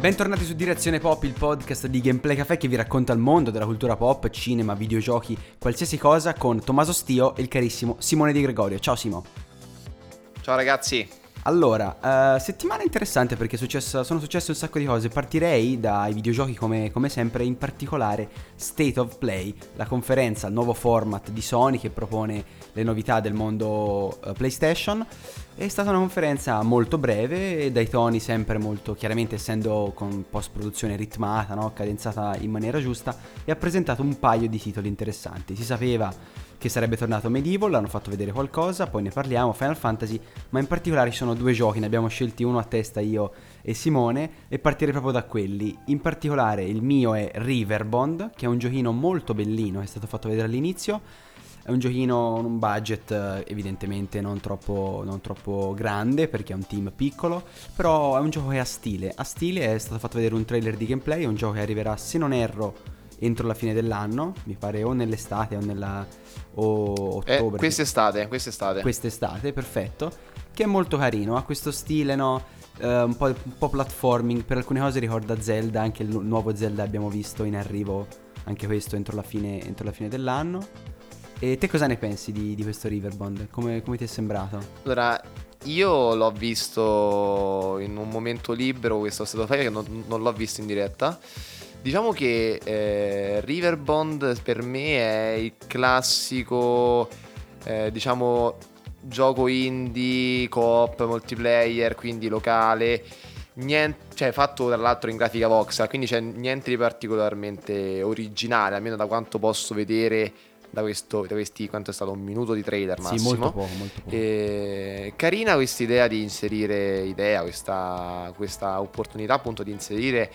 Bentornati su Direzione Pop, il podcast di Gameplay Café che vi racconta il mondo della cultura pop, cinema, videogiochi, qualsiasi cosa con Tommaso Stio e il carissimo Simone Di Gregorio. Ciao Simo. Ciao ragazzi. Allora, uh, settimana interessante perché successo, sono successe un sacco di cose. Partirei dai videogiochi come, come, sempre, in particolare State of Play, la conferenza, il nuovo format di Sony che propone le novità del mondo uh, PlayStation. È stata una conferenza molto breve, dai toni sempre molto, chiaramente essendo con post-produzione ritmata, no? cadenzata in maniera giusta, e ha presentato un paio di titoli interessanti. Si sapeva che sarebbe tornato Medieval, hanno fatto vedere qualcosa, poi ne parliamo, Final Fantasy, ma in particolare ci sono due giochi, ne abbiamo scelti uno a testa io e Simone, e partire proprio da quelli. In particolare il mio è Riverbond, che è un giochino molto bellino, è stato fatto vedere all'inizio è un giochino con un budget eh, evidentemente non troppo, non troppo, grande perché è un team piccolo, però è un gioco che ha stile. Ha stile, è stato fatto vedere un trailer di gameplay, è un gioco che arriverà, se non erro, entro la fine dell'anno, mi pare o nell'estate o nella o eh, ottobre. Eh, quest'estate, quest'estate. Quest'estate, perfetto. Che è molto carino, ha questo stile, no? Uh, un, po', un po' platforming, per alcune cose ricorda Zelda, anche il nuovo Zelda abbiamo visto in arrivo, anche questo entro la fine, entro la fine dell'anno. E te cosa ne pensi di, di questo Riverbond? Come, come ti è sembrato? Allora, io l'ho visto in un momento libero, questo stato fare che non, non, l'ho visto in diretta. Diciamo che eh, Riverbond per me è il classico, eh, diciamo, gioco indie, co-op, multiplayer, quindi locale. Niente, cioè fatto tra l'altro in grafica voxel, quindi c'è niente di particolarmente originale, almeno da quanto posso vedere da, questo, da questi, quanto è stato un minuto di trailer massimo. Sì, molto poco, molto poco. E, carina questa idea di inserire idea, questa, questa opportunità appunto di inserire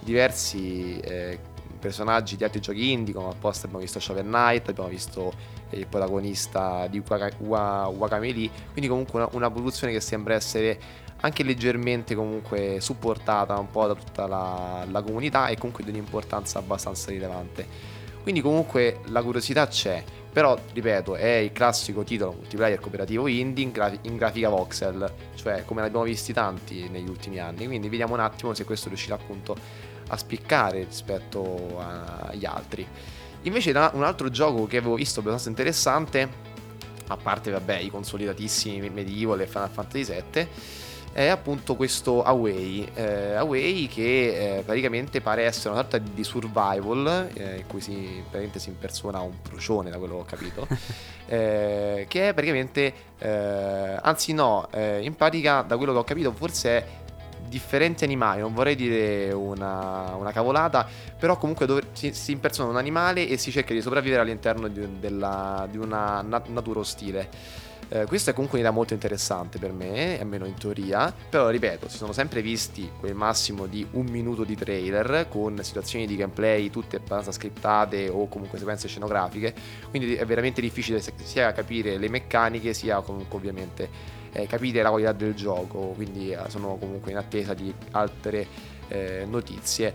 diversi eh, personaggi di altri giochi indie, come apposta abbiamo visto Shovel Knight, abbiamo visto il protagonista di Wakameli, quindi comunque una, una produzione che sembra essere anche leggermente comunque supportata un po' da tutta la, la comunità e comunque di un'importanza abbastanza rilevante. Quindi comunque la curiosità c'è, però ripeto è il classico titolo multiplayer cooperativo indie in, graf- in grafica voxel, cioè come l'abbiamo visti tanti negli ultimi anni, quindi vediamo un attimo se questo riuscirà appunto a spiccare rispetto agli altri. Invece un altro gioco che avevo visto abbastanza interessante, a parte vabbè i consolidatissimi Medieval e Final Fantasy VII, è appunto questo Away. Eh, Away che eh, praticamente pare essere una sorta di survival, eh, in cui si, si impersona un procione, da quello che ho capito, eh, che è praticamente, eh, anzi no, eh, in pratica da quello che ho capito forse è differenti animali, non vorrei dire una, una cavolata, però comunque dove si, si, impersona un animale e si cerca di sopravvivere all'interno di, della, di una nat- natura ostile. Eh, questa è comunque un'idea molto interessante per me, almeno in teoria, però ripeto, si sono sempre visti quel massimo di un minuto di trailer con situazioni di gameplay tutte abbastanza scriptate o comunque sequenze scenografiche, quindi è veramente difficile sia capire le meccaniche sia comunque ovviamente eh, capire la qualità del gioco, quindi eh, sono comunque in attesa di altre eh, notizie.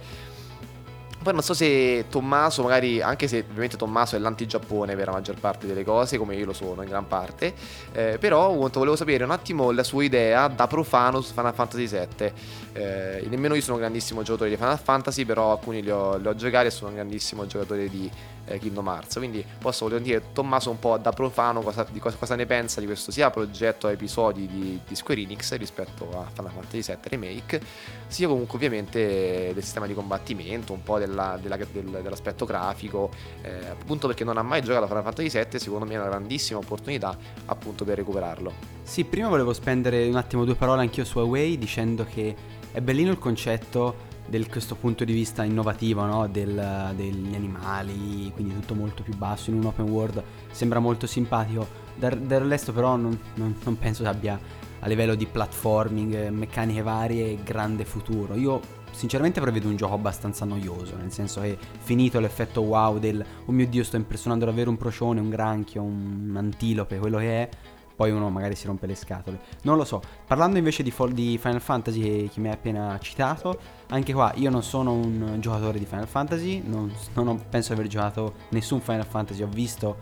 Poi non so se Tommaso, magari, anche se ovviamente Tommaso è l'anti-Giappone per la maggior parte delle cose, come io lo sono in gran parte, eh, però volevo sapere un attimo la sua idea da profano su Final Fantasy VII. Eh, nemmeno io sono un grandissimo giocatore di Final Fantasy, però alcuni li ho, li ho giocati e sono un grandissimo giocatore di eh, Kingdom Hearts. Quindi posso voler dire Tommaso un po' da profano cosa, di cosa, cosa, ne pensa di questo sia progetto episodi di, di, Square Enix rispetto a Final Fantasy VII Remake, sia comunque ovviamente del sistema di combattimento, un po' della, della, del, dell'aspetto grafico, eh, appunto perché non ha mai giocato a Final Fantasy VII, secondo me è una grandissima opportunità appunto per recuperarlo. Sì, prima volevo spendere un attimo due parole anch'io su Away dicendo che è bellino il concetto del questo punto di vista innovativo no? del, degli animali, quindi tutto molto più basso in un open world, sembra molto simpatico. Del, resto però non, non, non penso abbia a livello di platforming, meccaniche varie, grande futuro. Io sinceramente prevedo un gioco abbastanza noioso, nel senso che finito l'effetto wow del oh mio dio sto impersonando davvero un procione, un granchio, un antilope, quello che è, poi uno magari si rompe le scatole. Non lo so. Parlando invece di, di Final Fantasy che, che, mi hai appena citato, anche qua io non sono un giocatore di Final Fantasy, non, non ho, penso di aver giocato nessun Final Fantasy, ho visto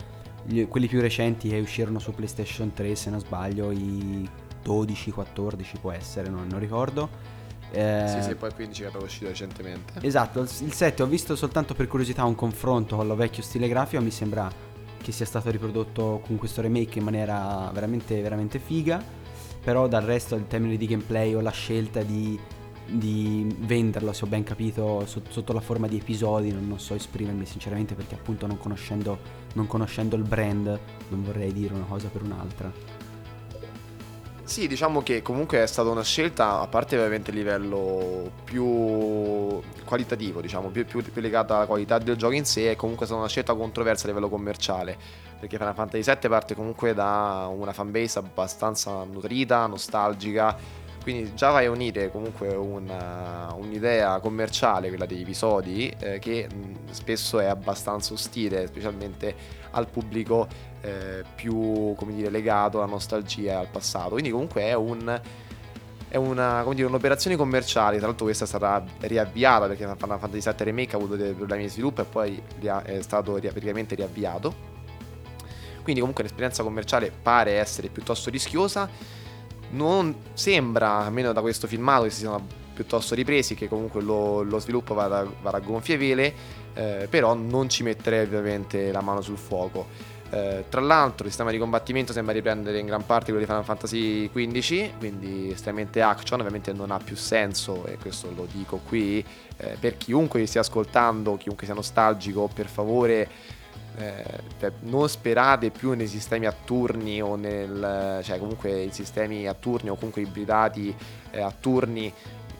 gli, quelli più recenti che uscirono su PlayStation 3 se non sbaglio, i 12, 14 può essere, non, non ricordo. Eh, sì, sì, poi il 15 che è uscito recentemente. Esatto, il 7 ho visto soltanto per curiosità un confronto con lo vecchio stile grafico, mi sembra che sia stato riprodotto con questo remake in maniera veramente, veramente figa, però dal resto il termine di gameplay o la scelta di, di venderlo, se ho ben capito, sotto, sotto la forma di episodi, non, non, so esprimermi sinceramente perché appunto non conoscendo, non conoscendo il brand non vorrei dire una cosa per un'altra. Sì, diciamo che comunque è stata una scelta, a parte ovviamente il livello più qualitativo, diciamo, più, più, più, legata alla qualità del gioco in sé, è comunque stata una scelta controversa a livello commerciale, perché Final Fantasy VII parte comunque da una fanbase abbastanza nutrita, nostalgica, quindi già vai a unire comunque una, un'idea commerciale, quella degli episodi, eh, che spesso è abbastanza ostile, specialmente al pubblico eh, più dire, legato alla nostalgia e al passato. Quindi comunque è un è una, dire, un'operazione commerciale, tra l'altro questa stata riavviata perché Final Fantasy VII Remake ha avuto dei problemi di sviluppo e poi è stato praticamente riavviato. Quindi comunque l'esperienza commerciale pare essere piuttosto rischiosa non sembra, almeno da questo filmato, che si siano piuttosto ripresi, che comunque lo, lo sviluppo va, da, va a gonfie vele, eh, però non ci metterei ovviamente la mano sul fuoco. Eh, tra l'altro il sistema di combattimento sembra riprendere in gran parte quello di Final Fantasy XV, quindi estremamente action, ovviamente non ha più senso, e questo lo dico qui, eh, per chiunque stia ascoltando, chiunque sia nostalgico, per favore eh, cioè, non sperate più nei sistemi a turni o nel cioè comunque i sistemi a turni o comunque ibridati eh, a turni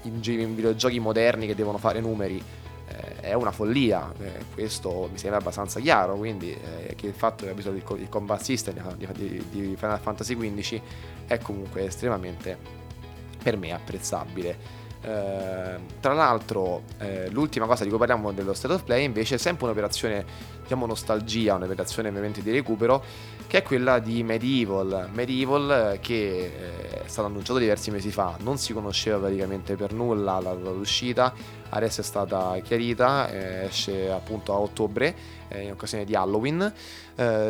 in, in, videogiochi moderni che devono fare numeri eh, è una follia eh, questo mi sembra abbastanza chiaro quindi eh, che il fatto che abbia bisogno del combat system di, di, di Final Fantasy XV è comunque estremamente per me apprezzabile. Eh, tra l'altro, l'ultima cosa di cui parliamo dello State of Play invece è sempre un'operazione, diciamo nostalgia, un'operazione ovviamente di recupero, che è quella di Medieval. Medieval eh, che eh, è stato annunciato diversi mesi fa, non si conosceva praticamente per nulla la data d'uscita, adesso è stata chiarita, eh, esce appunto a ottobre in occasione di Halloween.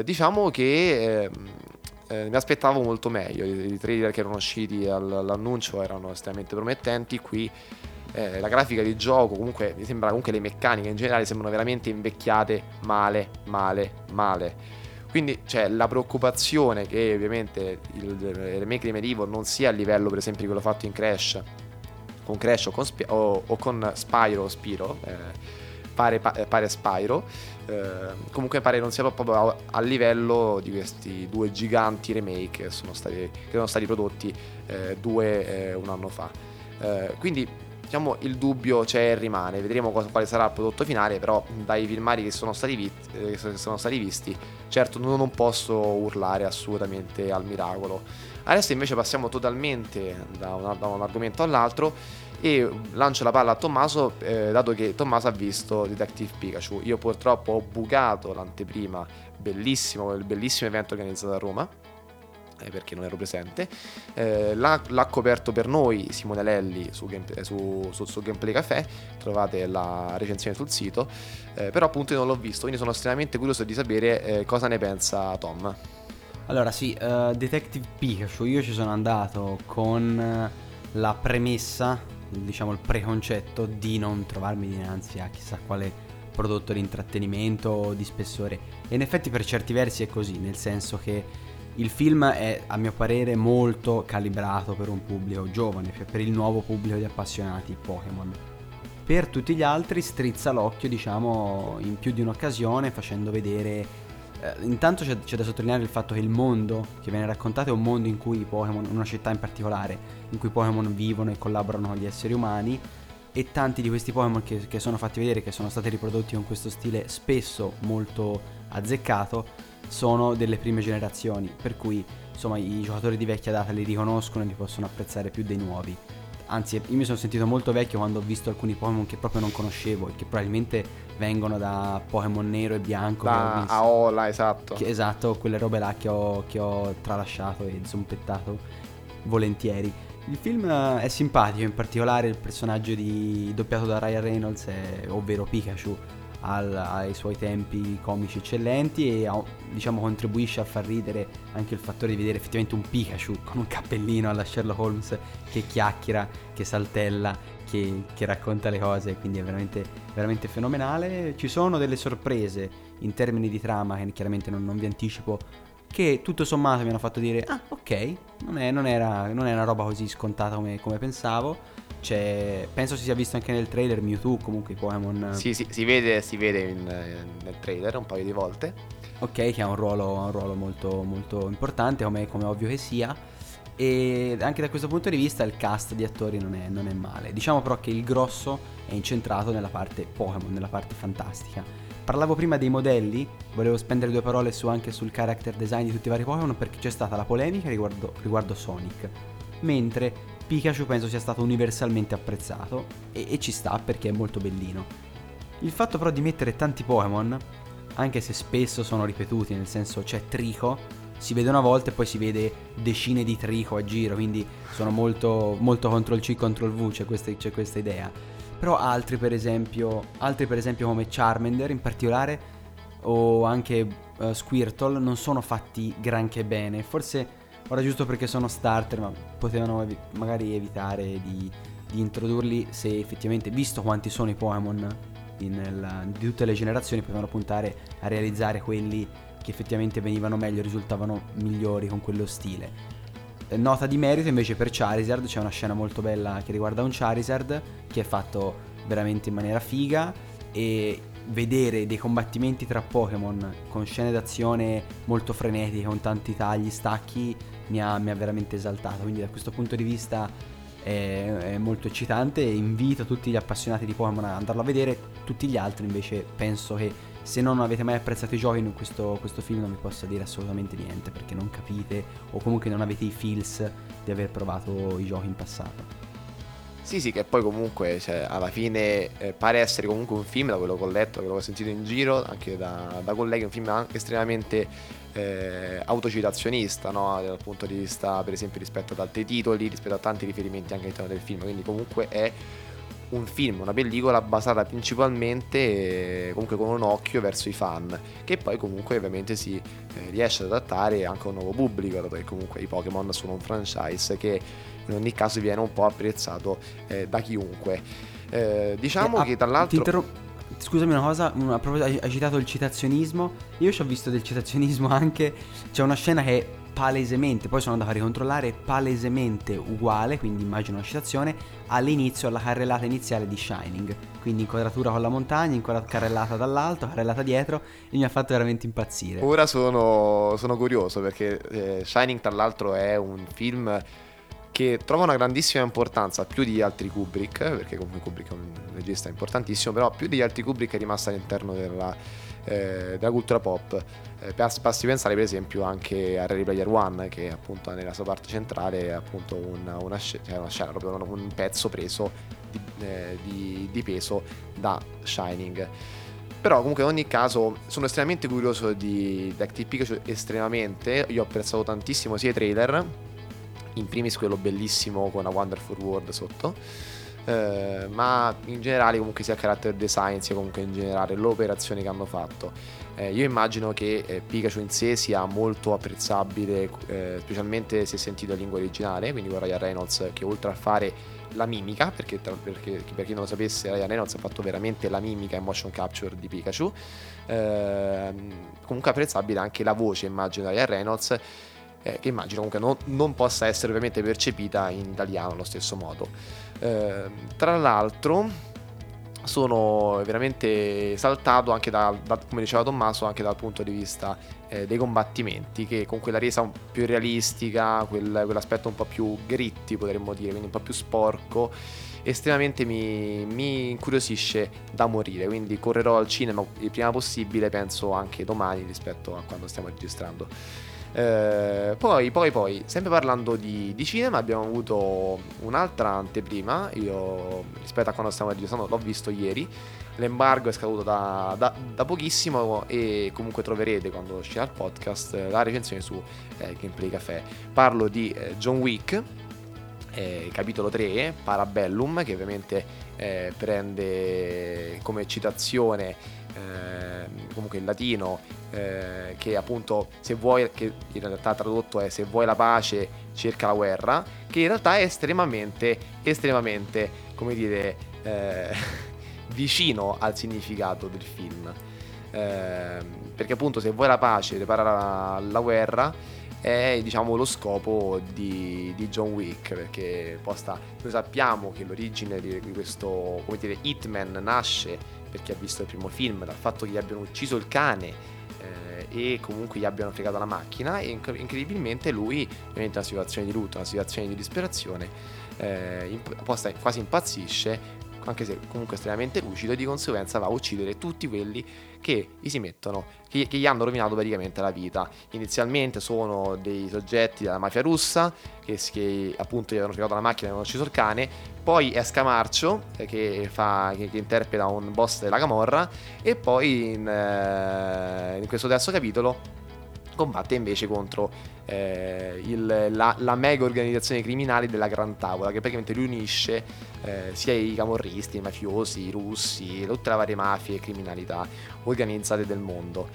diciamo che ehm, eh, mi aspettavo molto meglio. I trailer che erano usciti all'annuncio erano estremamente promettenti. Qui eh, la grafica di gioco, comunque mi sembra comunque le meccaniche in generale sembrano veramente invecchiate male, male, male. Quindi c'è la preoccupazione che ovviamente il, remake di Medieval non sia a livello per esempio di quello fatto in Crash, con Crash o con, Sp- o, o con Spyro o Spiro, eh, pare, pare Spyro eh, comunque pare non sia proprio a, a, livello di questi due giganti remake che sono stati, che sono stati prodotti eh, due eh, un anno fa. Eh, quindi diciamo il dubbio c'è e rimane, vedremo cosa, quale sarà il prodotto finale, però dai filmati che sono stati, vi- eh, che sono stati visti, certo non, posso urlare assolutamente al miracolo. Adesso invece passiamo totalmente da un, da un argomento all'altro e lancio la palla a Tommaso eh, dato che Tommaso ha visto Detective Pikachu. Io purtroppo ho bucato l'anteprima bellissimo il bellissimo evento organizzato a Roma perché non ero presente. Eh, l'ha, l'ha, coperto per noi Simone Lelli su, game, su, su, su, Gameplay Café. Trovate la recensione sul sito. Eh, però appunto io non l'ho visto quindi sono estremamente curioso di sapere eh, cosa ne pensa Tom. Allora sì, uh, Detective Pikachu, io ci sono andato con la premessa diciamo il preconcetto di non trovarmi dinanzi a chissà quale prodotto di intrattenimento o di spessore. E in effetti per certi versi è così nel senso che il film è a mio parere molto calibrato per un pubblico giovane cioè per il nuovo pubblico di appassionati Pokémon. Per tutti gli altri strizza l'occhio diciamo in più di un'occasione facendo vedere eh, intanto c'è, c'è, da sottolineare il fatto che il mondo che viene raccontato è un mondo in cui i Pokémon, una città in particolare, in cui i Pokémon vivono e collaborano con gli esseri umani e tanti di questi Pokémon che, che sono fatti vedere, che sono stati riprodotti con questo stile spesso molto azzeccato, sono delle prime generazioni, per cui insomma i giocatori di vecchia data li riconoscono e li possono apprezzare più dei nuovi. Anzi, io mi sono sentito molto vecchio quando ho visto alcuni Pokémon che proprio non conoscevo e che probabilmente vengono da Pokémon nero e bianco. Da Aola, esatto. Che, esatto, quelle robe là che ho, che ho tralasciato e zompettato volentieri. Il film è simpatico, in particolare il personaggio di, doppiato da Ryan Reynolds, è, ovvero Pikachu, al, ai suoi tempi comici eccellenti e diciamo contribuisce a far ridere anche il fattore di vedere effettivamente un Pikachu con un cappellino alla Sherlock Holmes che chiacchiera, che saltella che, che, racconta le cose, quindi è veramente, veramente, fenomenale. Ci sono delle sorprese in termini di trama, che chiaramente non, non vi anticipo, che tutto sommato mi hanno fatto dire, ah ok, non è, non era, non è una roba così scontata come, come pensavo. C'è, penso si sia visto anche nel trailer Mewtwo, comunque i Pokémon. Sì, sì, si vede, si vede in, nel trailer un paio di volte. Ok, che ha un ruolo, un ruolo molto, molto importante, come, come ovvio che sia e anche da questo punto di vista il cast di attori non è, non è, male. Diciamo però che il grosso è incentrato nella parte Pokémon, nella parte fantastica. Parlavo prima dei modelli, volevo spendere due parole su, anche sul character design di tutti i vari Pokémon perché c'è stata la polemica riguardo, riguardo Sonic, mentre Pikachu penso sia stato universalmente apprezzato e, e ci sta perché è molto bellino. Il fatto però di mettere tanti Pokémon, anche se spesso sono ripetuti, nel senso c'è Trico, si vede una volta e poi si vede decine di trico a giro, quindi sono molto, molto Ctrl C, Ctrl V, c'è questa, c'è questa idea. Però altri per, esempio, altri per esempio come Charmander in particolare o anche uh, Squirtle non sono fatti granché bene, forse ora giusto perché sono starter ma potevano evi- magari evitare di, di, introdurli se effettivamente, visto quanti sono i Pokémon di tutte le generazioni, potevano puntare a realizzare quelli che effettivamente venivano meglio, risultavano migliori con quello stile. Eh, nota di merito invece per Charizard, c'è una scena molto bella che riguarda un Charizard che è fatto veramente in maniera figa e vedere dei combattimenti tra Pokémon con scene d'azione molto frenetiche, con tanti tagli, stacchi, mi ha, mi ha veramente esaltato. Quindi da questo punto di vista è, è molto eccitante e invito tutti gli appassionati di Pokémon ad andarlo a vedere. Tutti gli altri invece penso che se non avete mai apprezzato i giochi in questo, questo, film non vi posso dire assolutamente niente perché non capite o comunque non avete i feels di aver provato i giochi in passato. Sì, sì, che poi comunque cioè, alla fine eh, pare essere comunque un film, da quello che ho letto, da quello che ho sentito in giro, anche da, da colleghi, un film anche estremamente eh, autocitazionista, no? dal punto di vista per esempio rispetto ad altri titoli, rispetto a tanti riferimenti anche all'interno del film, quindi comunque è un film, una pellicola basata principalmente eh, comunque con un occhio verso i fan, che poi comunque ovviamente si eh, riesce ad adattare anche a un nuovo pubblico, dato che comunque i Pokémon sono un franchise che in ogni caso viene un po' apprezzato eh, da chiunque. Eh, diciamo eh, che tra l'altro... Interrom- Scusami una cosa, una, proprio hai citato il citazionismo, io ci ho visto del citazionismo anche, c'è una scena che palesemente, poi sono andato a ricontrollare, palesemente uguale, quindi immagino una citazione, all'inizio, alla carrellata iniziale di Shining. Quindi inquadratura con la montagna, carrellata dall'alto, carrellata dietro, e mi ha fatto veramente impazzire. Ora sono, sono curioso perché eh, Shining tra l'altro è un film che trova una grandissima importanza più di altri Kubrick, perché comunque Kubrick è un regista importantissimo, però più degli altri Kubrick è rimasto all'interno della eh, della cultura pop. Eh, basti pensare per esempio anche a Ready Player One che appunto nella sua parte centrale è appunto una, una, scena, cioè una scena, proprio un pezzo preso di, eh, di, di peso da Shining. Però comunque in ogni caso sono estremamente curioso di Detective Pikachu, estremamente, io ho apprezzato tantissimo sia i trailer, in primis quello bellissimo con a Wonderful World sotto, eh, ma in generale comunque sia character design sia comunque in generale l'operazione che hanno fatto. Eh, io immagino che eh, Pikachu in sé sia molto apprezzabile eh, specialmente se sentito in lingua originale quindi con Ryan Reynolds che oltre a fare la mimica perché, perché per chi non lo sapesse Ryan Reynolds ha fatto veramente la mimica e motion capture di Pikachu. Ehm, comunque apprezzabile anche la voce immagino di Ryan Reynolds eh, che immagino comunque non, non, possa essere ovviamente percepita in italiano allo stesso modo. Eh, tra l'altro sono veramente saltato anche da, da, come diceva Tommaso anche dal punto di vista eh, dei combattimenti che con quella resa più realistica quel, quell'aspetto un po' più gritti potremmo dire quindi un po' più sporco estremamente mi, mi, incuriosisce da morire quindi correrò al cinema il prima possibile penso anche domani rispetto a quando stiamo registrando eh, poi, poi, poi, sempre parlando di, di, cinema, abbiamo avuto un'altra anteprima. Io, rispetto a quando stiamo registrando, l'ho visto ieri. L'embargo è scaduto da, da, da, pochissimo e comunque troverete quando uscirà il podcast la recensione su eh, Gameplay Café. Parlo di eh, John Wick, eh, capitolo 3, Parabellum, che ovviamente eh, prende come citazione eh, comunque il latino eh, che appunto se vuoi, che in realtà tradotto è se vuoi la pace cerca la guerra, che in realtà è estremamente, estremamente, come dire, eh, vicino al significato del film. Eh, perché appunto se vuoi la pace, prepara la, la guerra, è diciamo lo scopo di, di, John Wick perché posta, noi sappiamo che l'origine di, di questo come dire Hitman nasce per chi ha visto il primo film dal fatto che gli abbiano ucciso il cane e comunque gli abbiano fregato la macchina e incredibilmente lui ovviamente una situazione di lutto una situazione di disperazione eh, imp- quasi impazzisce anche se comunque estremamente lucido, e di conseguenza va a uccidere tutti quelli che gli si mettono, che, che, gli hanno rovinato praticamente la vita. Inizialmente sono dei soggetti della mafia russa, che, che appunto gli avevano fregato la macchina e avevano ucciso il cane, poi è Scamarcio, eh, che, fa, che, che interpreta un boss della Camorra, e poi in, eh, in questo terzo capitolo combatte invece contro eh, il, la, la, mega organizzazione criminale della Gran Tavola che praticamente riunisce eh, sia i camorristi, i mafiosi, i russi, tutte le varie mafie e criminalità organizzate del mondo.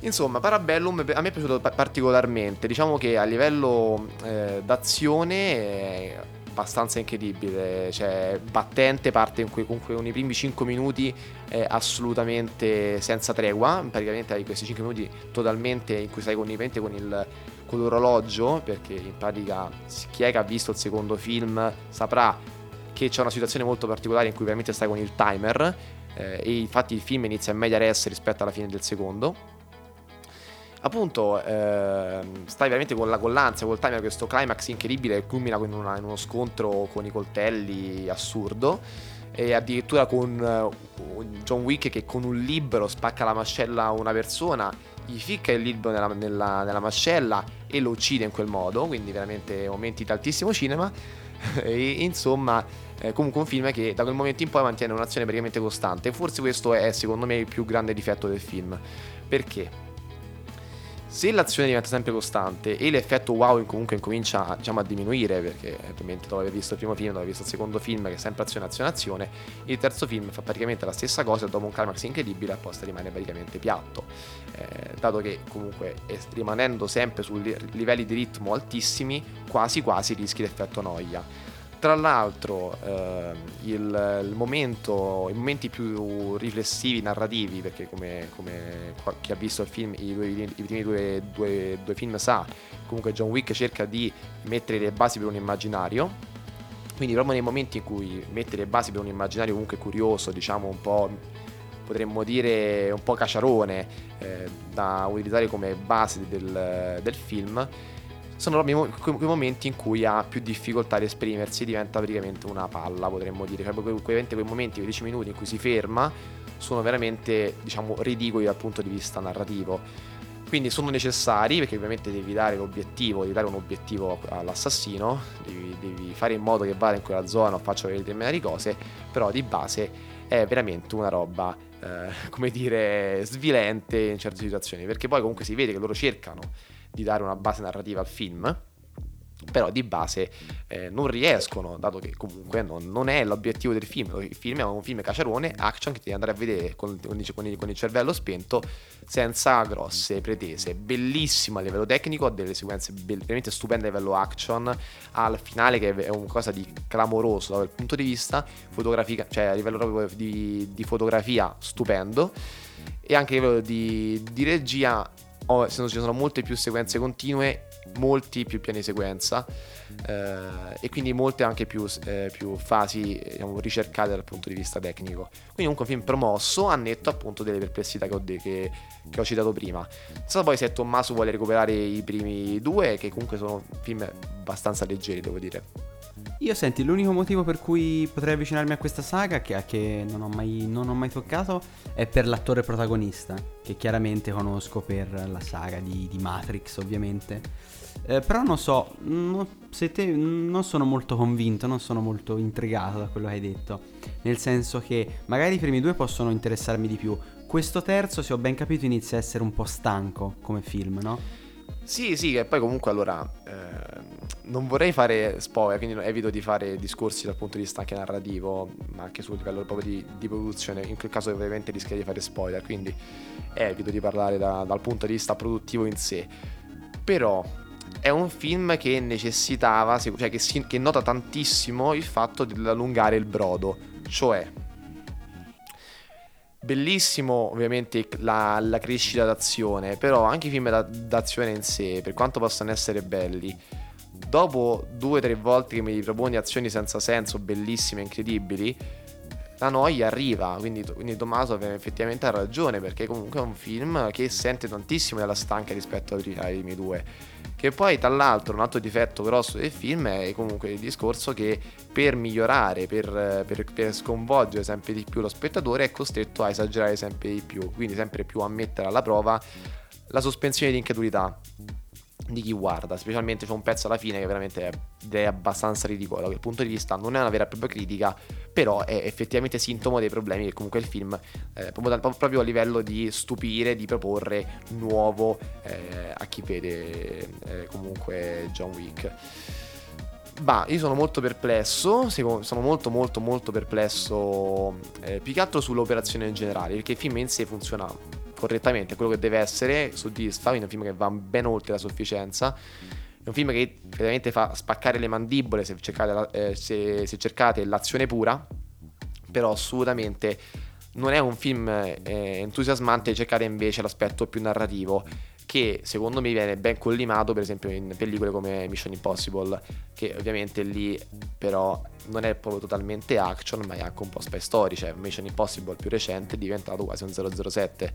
Insomma, Parabellum a me è piaciuto particolarmente, diciamo che a livello eh, d'azione abbastanza incredibile, cioè battente, parte cui comunque con i primi 5 minuti è assolutamente senza tregua, praticamente hai questi 5 minuti totalmente in cui stai connivente con, il, con l'orologio, perché in pratica chi è che ha visto il secondo film saprà che c'è una situazione molto particolare in cui veramente stai con il timer eh, e infatti il film inizia in media res rispetto alla fine del secondo. Appunto eh, stai veramente con, la, con l'ansia, col timer, questo climax incredibile che culmina in, una, in, uno scontro con i coltelli assurdo e addirittura con uh, John Wick che con un libro spacca la mascella a una persona, gli ficca il libro nella, nella, nella mascella e lo uccide in quel modo, quindi veramente momenti di altissimo cinema. E insomma eh, comunque un film che da quel momento in poi mantiene un'azione praticamente costante. Forse questo è secondo me il più grande difetto del film. Perché? Se l'azione diventa sempre costante e l'effetto wow comunque incomincia diciamo, a diminuire, perché ovviamente dopo aver visto il primo film, dopo aver visto il secondo film, che è sempre azione, azione, azione, il terzo film fa praticamente la stessa cosa e dopo un climax incredibile apposta rimane praticamente piatto. Eh, dato che comunque rimanendo sempre su livelli di ritmo altissimi, quasi quasi rischi l'effetto noia. Tra l'altro eh, il, il momento, i momenti più riflessivi, narrativi, perché come, come chi ha visto il film, i, due, i primi due, due, due film sa, comunque John Wick cerca di mettere le basi per un immaginario. Quindi proprio nei momenti in cui mette le basi per un immaginario comunque curioso, diciamo un po' potremmo dire un po' caciarone eh, da utilizzare come base del, del film, sono proprio quei momenti in cui ha più difficoltà ad esprimersi, diventa praticamente una palla, potremmo dire. Cioè, quei, quei momenti, quei 10 minuti in cui si ferma, sono veramente, diciamo, ridicoli dal punto di vista narrativo. Quindi sono necessari perché ovviamente devi dare l'obiettivo, devi dare un obiettivo all'assassino, devi, devi fare in modo che vada in quella zona o faccia determinate cose, però di base è veramente una roba, eh, come dire, svilente in certe situazioni, perché poi comunque si vede che loro cercano di dare una base narrativa al film però di base eh, non riescono, dato che comunque non, non, è l'obiettivo del film. Il film è un film caciarone, action che devi andare a vedere con, con, il, con, il, cervello spento, senza grosse pretese. Bellissimo a livello tecnico, ha delle sequenze veramente stupende a livello action, al finale che è un cosa di clamoroso dal punto di vista fotografica, cioè a livello proprio di, di fotografia stupendo e anche a livello di, di regia oh, ci sono molte più sequenze continue, molti più piani sequenza eh, e quindi molte anche più, eh, più fasi diciamo, ricercate dal punto di vista tecnico. Quindi comunque un film promosso a netto appunto delle perplessità che ho, de- che, che ho citato prima. Non so poi se Tommaso vuole recuperare i primi due, che comunque sono film abbastanza leggeri, devo dire. Io senti, l'unico motivo per cui potrei avvicinarmi a questa saga, che, che non, ho mai, non ho mai toccato, è per l'attore protagonista, che chiaramente conosco per la saga di, di Matrix, ovviamente. Eh, però non so, non, te, non sono molto convinto, non sono molto intrigato da quello che hai detto. Nel senso che magari i primi due possono interessarmi di più. Questo terzo, se ho ben capito, inizia a essere un po' stanco come film, no? Sì, sì, e poi comunque allora eh, non vorrei fare spoiler, quindi evito di fare discorsi dal punto di vista anche narrativo, ma anche sul livello proprio di, di produzione, in quel caso ovviamente rischia di fare spoiler, quindi evito di parlare da, dal punto di vista produttivo in sé. Però è un film che necessitava, cioè che, si, che nota tantissimo il fatto di allungare il brodo, cioè Bellissimo ovviamente la, la, crescita d'azione, però anche i film da, d'azione in sé, per quanto possano essere belli, dopo due o tre volte che mi riproponi azioni senza senso, bellissime, incredibili, la noia arriva, quindi, quindi Tommaso effettivamente ha ragione, perché comunque è un film che sente tantissimo della stanca rispetto ai primi due. Che poi, tra l'altro, un altro difetto grosso del film è comunque il discorso che per migliorare, per, per, per sconvolgere sempre di più lo spettatore, è costretto a esagerare sempre di più, quindi sempre più a mettere alla prova la sospensione di incredulità di chi guarda, specialmente c'è un pezzo alla fine che veramente è, abbastanza ridicolo. Da quel punto di vista, non è una vera e propria critica, però è effettivamente sintomo dei problemi che comunque il film, eh, proprio, proprio, a livello di stupire, di proporre nuovo eh, a chi vede eh, comunque John Wick. Bah, io sono molto perplesso, sono molto molto molto perplesso eh, più che altro sull'operazione in generale, perché il film in sé funziona correttamente quello che deve essere, soddisfa, quindi è un film che va ben oltre la sufficienza. È un film che veramente fa spaccare le mandibole se cercate, eh, se, se cercate l'azione pura, però assolutamente non è un film eh, entusiasmante, cercate invece l'aspetto più narrativo che secondo me viene ben collimato per esempio in pellicole come Mission Impossible che ovviamente lì però non è proprio totalmente action ma è anche un po' spy story cioè Mission Impossible più recente è diventato quasi un 007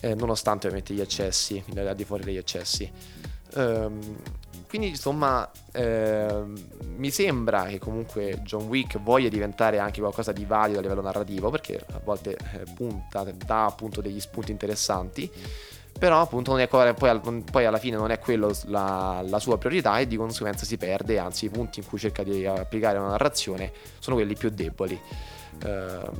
eh, nonostante ovviamente gli eccessi al di fuori degli eccessi um, quindi insomma eh, mi sembra che comunque John Wick voglia diventare anche qualcosa di valido a livello narrativo perché a volte eh, punta, dà appunto degli spunti interessanti però appunto è, poi, poi, alla fine non è quello la, la, sua priorità e di conseguenza si perde, anzi i punti in cui cerca di applicare una narrazione sono quelli più deboli. Uh,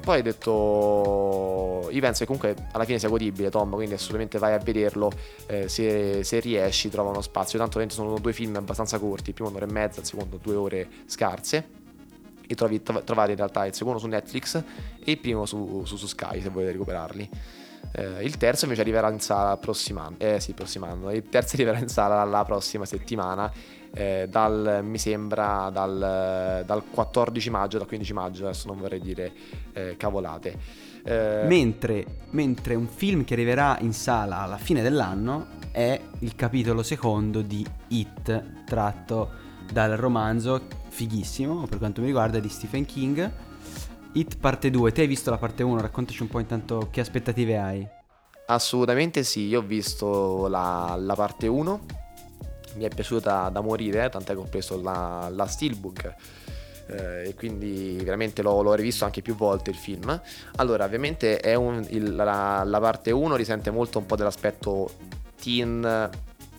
poi hai detto io penso che comunque alla fine sia godibile Tom quindi assolutamente vai a vederlo eh, se, se, riesci trova uno spazio tanto sono due film abbastanza corti il primo un'ora e mezza il secondo due ore scarse e trovi, trovate in realtà il secondo su Netflix e il primo su, su, su Sky se volete recuperarli eh, il terzo invece arriverà in sala prossimo Eh sì, prossimo anno. Il terzo arriverà in sala la prossima settimana. Eh, dal, mi sembra dal, dal, 14 maggio, dal 15 maggio, adesso non vorrei dire eh, cavolate. Eh, mentre, mentre un film che arriverà in sala alla fine dell'anno è il capitolo secondo di It, tratto dal romanzo fighissimo per quanto mi riguarda di Stephen King Hit parte 2, te hai visto la parte 1? Raccontaci un po' intanto che aspettative hai. Assolutamente sì, io ho visto la, la parte 1, mi è piaciuta da morire, tant'è che ho preso la, la Steelbook eh, e quindi veramente l'ho, l'ho, rivisto anche più volte il film. Allora, ovviamente un, il, la, la, parte 1 risente molto un po' dell'aspetto teen,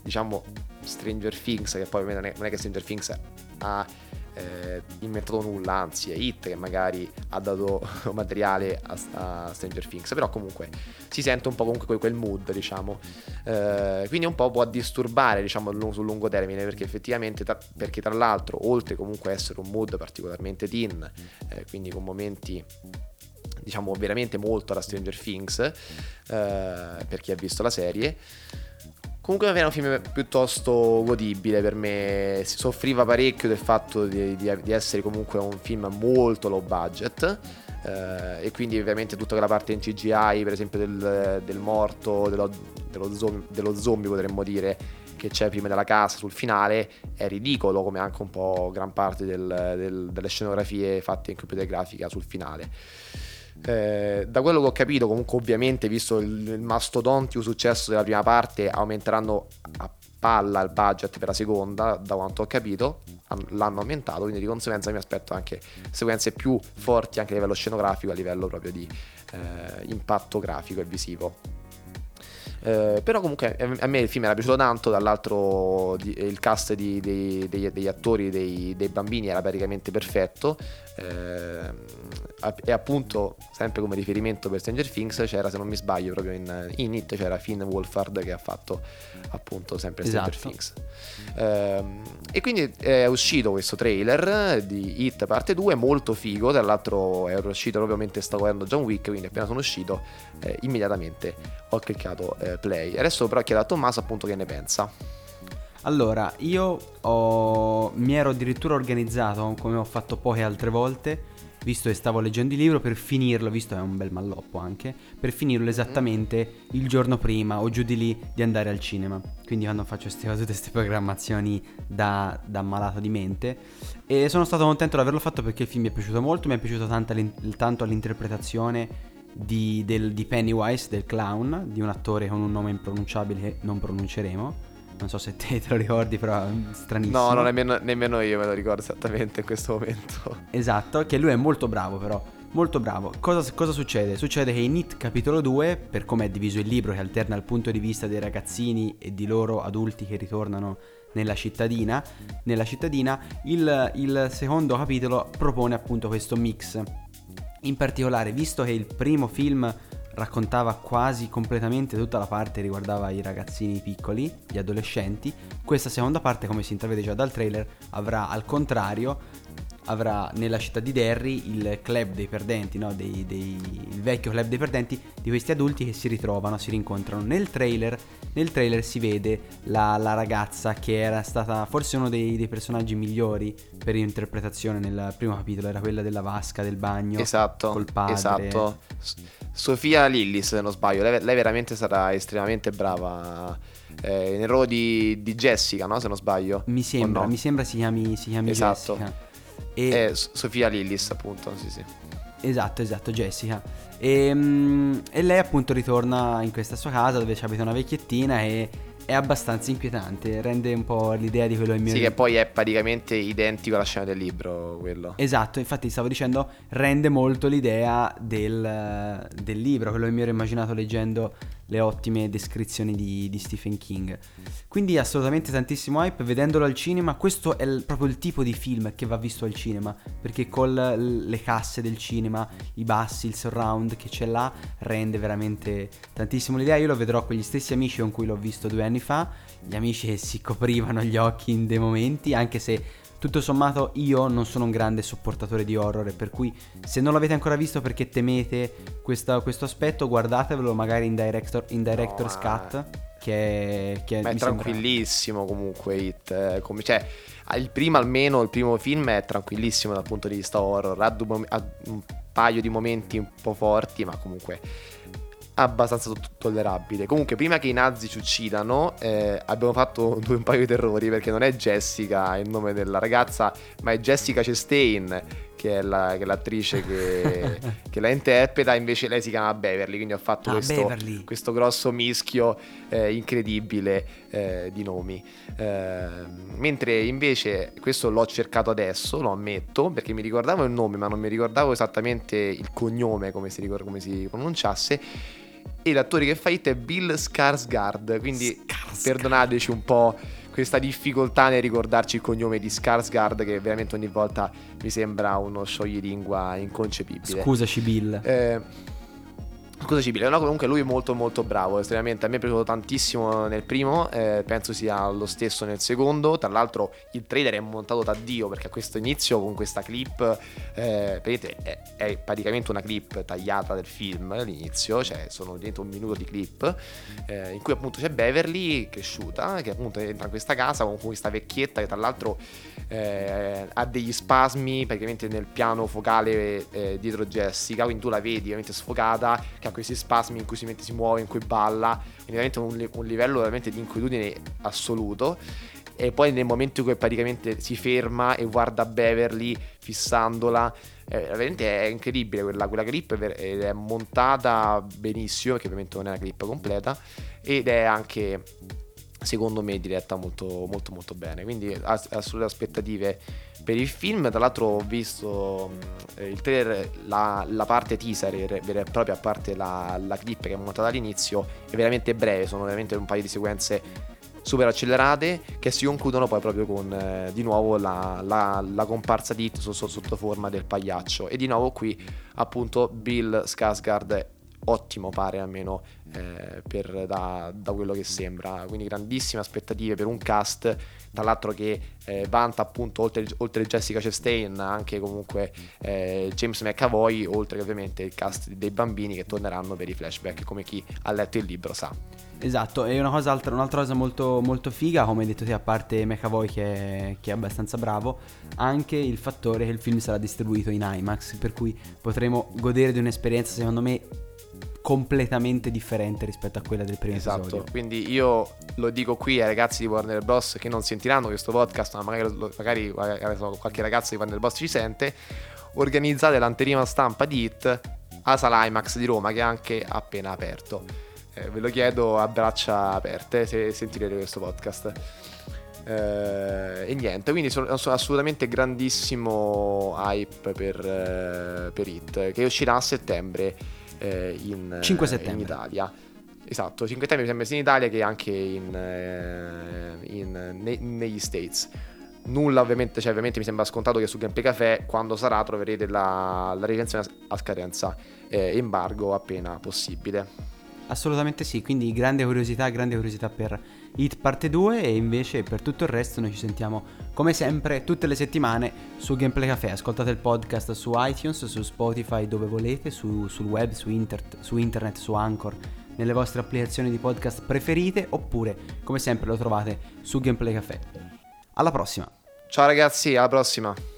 diciamo Stranger Things, che poi non è, non è che Stranger Things ha eh, inventato nulla, anzi è Hit che magari ha dato materiale a, a, Stranger Things, però comunque si sente un po' comunque quel mood, diciamo. Eh, quindi un po' può disturbare, diciamo, sul lungo termine, perché effettivamente, tra, perché tra l'altro, oltre comunque a essere un mood particolarmente teen, eh, quindi con momenti diciamo veramente molto alla Stranger Things eh, per chi ha visto la serie Comunque era un film piuttosto godibile per me, si soffriva parecchio del fatto di, di, di essere comunque un film molto low budget eh, e quindi ovviamente tutta quella parte in CGI, per esempio del, del morto, dello, dello, zombie, dello zombie potremmo dire, che c'è prima della casa sul finale è ridicolo come anche un po' gran parte del, del, delle scenografie fatte in computer grafica sul finale. Eh, da quello che ho capito, comunque, ovviamente, visto il, il mastodontico successo della prima parte, aumenteranno a palla il budget per la seconda, da quanto ho capito, l'hanno aumentato, quindi di conseguenza mi aspetto anche sequenze più forti anche a livello scenografico, a livello proprio di eh, impatto grafico e visivo. Eh, però comunque a me il film era piaciuto tanto, dall'altro il cast di, dei, dei, degli attori, dei, dei, bambini era praticamente perfetto. Eh, e appunto, sempre come riferimento per Stranger Things, c'era, se non mi sbaglio, proprio in, in It c'era Finn Wolfhard che ha fatto appunto sempre Stranger esatto. Things. Eh, e quindi è uscito questo trailer di It parte 2, molto figo, tra l'altro è uscito proprio mentre stavo guardando John Wick, quindi appena sono uscito eh, immediatamente ho cliccato eh, play. Adesso però chiedo a Tommaso appunto che ne pensa. Allora, io ho... mi ero addirittura organizzato, come ho fatto poche altre volte, visto che stavo leggendo il libro, per finirlo, visto che è un bel malloppo anche, per finirlo esattamente il giorno prima o giù di lì di andare al cinema. Quindi quando faccio queste cose, tutte queste programmazioni da, da malato di mente. E sono stato contento di averlo fatto perché il film mi è piaciuto molto, mi è piaciuto tanto, tanto l'interpretazione di, del, di Pennywise, del clown, di un attore con un nome impronunciabile che non pronunceremo non so se te, te lo ricordi, però è stranissimo. No, no nemmeno, nemmeno io me lo ricordo esattamente in questo momento. Esatto, che lui è molto bravo però. Molto bravo. Cosa, cosa, succede? Succede che in It capitolo 2, per come è diviso il libro, che alterna il punto di vista dei ragazzini e di loro adulti che ritornano nella cittadina, nella cittadina il, il secondo capitolo propone appunto questo mix. In particolare, visto che il primo film raccontava quasi completamente tutta la parte riguardava i ragazzini piccoli, gli adolescenti. Questa seconda parte, come si intravede già dal trailer, avrà al contrario avrà nella città di Derry il club dei perdenti, no? dei, dei, il vecchio club dei perdenti di questi adulti che si ritrovano, si rincontrano. Nel trailer, nel trailer si vede la, la, ragazza che era stata forse uno dei, dei, personaggi migliori per interpretazione nel primo capitolo, era quella della vasca del bagno esatto, col padre. Esatto. Sofia Lillis, se non sbaglio, lei, lei veramente sarà estremamente brava. Eh, nel ruolo di, di, Jessica, no? Se non sbaglio. Mi sembra, no? mi sembra si chiami, si chiami esatto. Jessica. E... Eh, Sofia Lillis, appunto, sì, sì. Esatto, esatto, Jessica. E, um, e, lei appunto ritorna in questa sua casa dove abita una vecchiettina e è abbastanza inquietante, rende un po' l'idea di quello che mio... Sì, che poi è praticamente identico alla scena del libro, quello. Esatto, infatti stavo dicendo, rende molto l'idea del, del libro, quello che mi ero immaginato leggendo le ottime descrizioni di, di, Stephen King. Quindi assolutamente tantissimo hype, vedendolo al cinema, questo è il, proprio il tipo di film che va visto al cinema, perché con le casse del cinema, i bassi, il surround che c'è là, rende veramente tantissimo l'idea. Io lo vedrò con gli stessi amici con cui l'ho visto due anni fa, gli amici si coprivano gli occhi in dei momenti, anche se tutto sommato io non sono un grande sopportatore di horror, per cui se non l'avete ancora visto perché temete questa, questo aspetto, guardatevelo magari in, director, in Director's no, Cut. Che, che ma è tranquillissimo sembra... comunque It, eh, come, cioè, il primo almeno, il primo film è tranquillissimo dal punto di vista horror, ha un paio di momenti un po' forti, ma comunque abbastanza tollerabile. Comunque, prima che i nazi ci uccidano, eh, abbiamo fatto due, un paio di errori perché non è Jessica il nome della ragazza, ma è Jessica Chastain, che è, la, che è l'attrice che, che, la interpreta. Invece lei si chiama Beverly, quindi ho fatto ah, questo, questo, grosso mischio eh, incredibile eh, di nomi. Eh, mentre invece questo l'ho cercato adesso, lo ammetto, perché mi ricordavo il nome, ma non mi ricordavo esattamente il cognome, come si, ricorda, come si pronunciasse e l'attore che fa It è Bill Skarsgård, quindi Skarsgård. perdonateci un po' questa difficoltà nel ricordarci il cognome di Skarsgård che veramente ogni volta mi sembra uno scioglilingua inconcepibile. Scusaci Bill. Eh, Scusa Cibile, no, comunque lui è molto molto bravo, estremamente, a me è piaciuto tantissimo nel primo, eh, penso sia lo stesso nel secondo, tra l'altro il trailer è montato da Dio perché a questo inizio con questa clip, eh, vedete, è, è, praticamente una clip tagliata del film all'inizio, cioè sono dentro un minuto di clip, eh, in cui appunto c'è Beverly cresciuta, che appunto entra in questa casa con questa vecchietta che tra l'altro eh, ha degli spasmi praticamente nel piano focale eh, dietro Jessica, quindi tu la vedi ovviamente sfocata, che questi spasmi in cui si, mette, si muove, in cui balla, quindi veramente un, un livello veramente di inquietudine assoluto. E poi nel momento in cui praticamente si ferma e guarda Beverly fissandola, eh, veramente è incredibile quella, quella clip ed è montata benissimo, perché ovviamente non è una clip completa, ed è anche secondo me diretta molto molto molto bene quindi assolute aspettative per il film. Tra l'altro ho visto eh, il trailer, la, la, parte teaser vera e propria, a parte la, la clip che è montata all'inizio, è veramente breve, sono veramente un paio di sequenze super accelerate che si concludono poi proprio con eh, di nuovo la, la, la comparsa di Hit sotto, sotto forma del pagliaccio e di nuovo qui appunto Bill Skarsgård ottimo pare almeno eh, per, da, da, quello che sembra. Quindi grandissime aspettative per un cast tra l'altro che eh, vanta appunto oltre, oltre Jessica Chastain anche comunque eh, James McAvoy oltre che ovviamente il cast dei bambini che torneranno per i flashback come chi ha letto il libro sa. Esatto, e una cosa altra, un'altra cosa molto, molto figa, come hai detto te, a parte McAvoy che che è abbastanza bravo, anche il fattore che il film sarà distribuito in IMAX, per cui potremo godere di un'esperienza secondo me completamente differente rispetto a quella del primo esatto, episodio. quindi io lo dico qui ai ragazzi di Warner Bros. che non sentiranno questo podcast, ma magari, magari, magari qualche ragazzo di Warner Bros. ci sente, organizzate l'anterima stampa di Hit a Sala IMAX di Roma che è anche appena aperto. Eh, ve lo chiedo a braccia aperte se sentirete questo podcast. Eh, e niente, quindi sono, sono, assolutamente grandissimo hype per, eh, per Hit che uscirà a settembre eh, in, 5 settembre. in Italia. Esatto, 5 settembre mi sembra sia in Italia che anche in, eh, in, ne, negli States. Nulla ovviamente, cioè ovviamente mi sembra scontato che su Gameplay Café quando sarà troverete la, la recensione a scadenza eh, embargo appena possibile. Assolutamente sì, quindi grande curiosità, grande curiosità per Hit parte 2 e invece per tutto il resto noi ci sentiamo come sempre tutte le settimane su Gameplay Café. Ascoltate il podcast su iTunes, su Spotify, dove volete, su, sul web, su, inter- su internet, su Anchor, nelle vostre applicazioni di podcast preferite oppure come sempre lo trovate su Gameplay Café. Alla prossima! Ciao ragazzi, alla prossima!